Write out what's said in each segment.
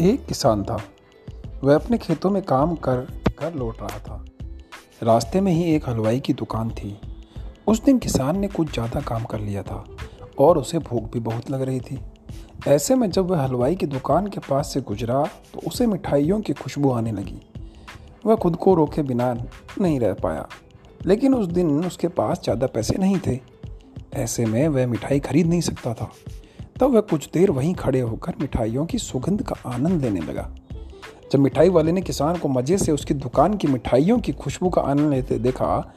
एक किसान था। वह अपने खेतों में काम कर घर लौट रहा था। रास्ते में ही एक हलवाई की दुकान थी। उस दिन किसान ने कुछ ज़्यादा काम कर लिया था और उसे भूख भी बहुत लग रही थी। ऐसे में जब वह हलवाई की दुकान के पास से गुजरा तो उसे मिठाइयों की खुशबू आने लगी। वह खुद को रोके बिना नहीं रह पाया, लेकिन उस दिन उसके पास ज़्यादा पैसे नहीं थे। ऐसे में वह मिठाई खरीद नहीं सकता था। तब वह कुछ देर वहीं खड़े होकर मिठाइयों की सुगंध का आनंद लेने लगा। जब मिठाई वाले ने किसान को मज़े से उसकी दुकान की मिठाइयों की खुशबू का आनंद लेते देखा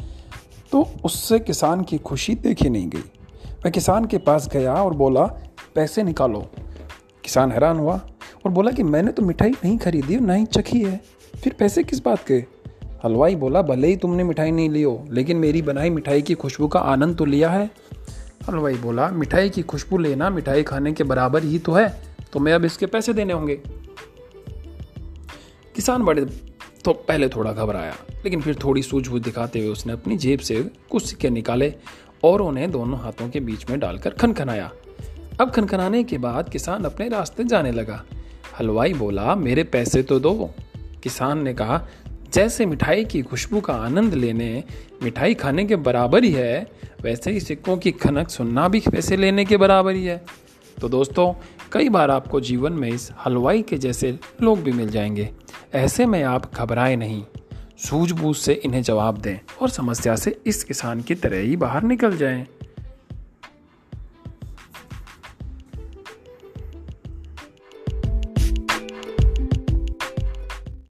तो उससे किसान की खुशी देखी नहीं गई। वह किसान के पास गया और बोला, पैसे निकालो। किसान हैरान हुआ और बोला कि मैंने तो मिठाई नहीं खरीदी और ना ही चखी है। फिर पैसे किस बात के? हलवाई बोला, भले ही तुमने मिठाई नहीं ली हो, लेकिन मेरी बनाई मिठाई की खुशबू का आनंद तो लिया है। हलवाई बोला, मिठाई की खुशबू लेना, मिठाई खाने के बराबर ही तो है तो मैं अब इसके पैसे देने होंगे. किसान बड़े तो पहले थोड़ा घबराया, लेकिन फिर थोड़ी सूझबूझ दिखाते हुए उसने अपनी जेब से कुछ सिक्के निकाले और उन्हें दोनों हाथों के बीच में डालकर खनखनाया। अब खनखनाने के बाद किसान अपने रास्ते जाने लगा। हलवाई बोला, मेरे पैसे तो दो, किसान ने कहा जैसे मिठाई की खुशबू का आनंद लेने, मिठाई खाने के बराबर ही है, वैसे ही सिक्कों की खनक सुनना भी पैसे लेने के बराबर ही है। तो दोस्तों, कई बार आपको जीवन में इस हलवाई के जैसे लोग भी मिल जाएँगे। ऐसे में आप घबराए नहीं। सूझबूझ से इन्हें जवाब दें और समस्या से इस किसान की तरह ही बाहर निकल जाएँ।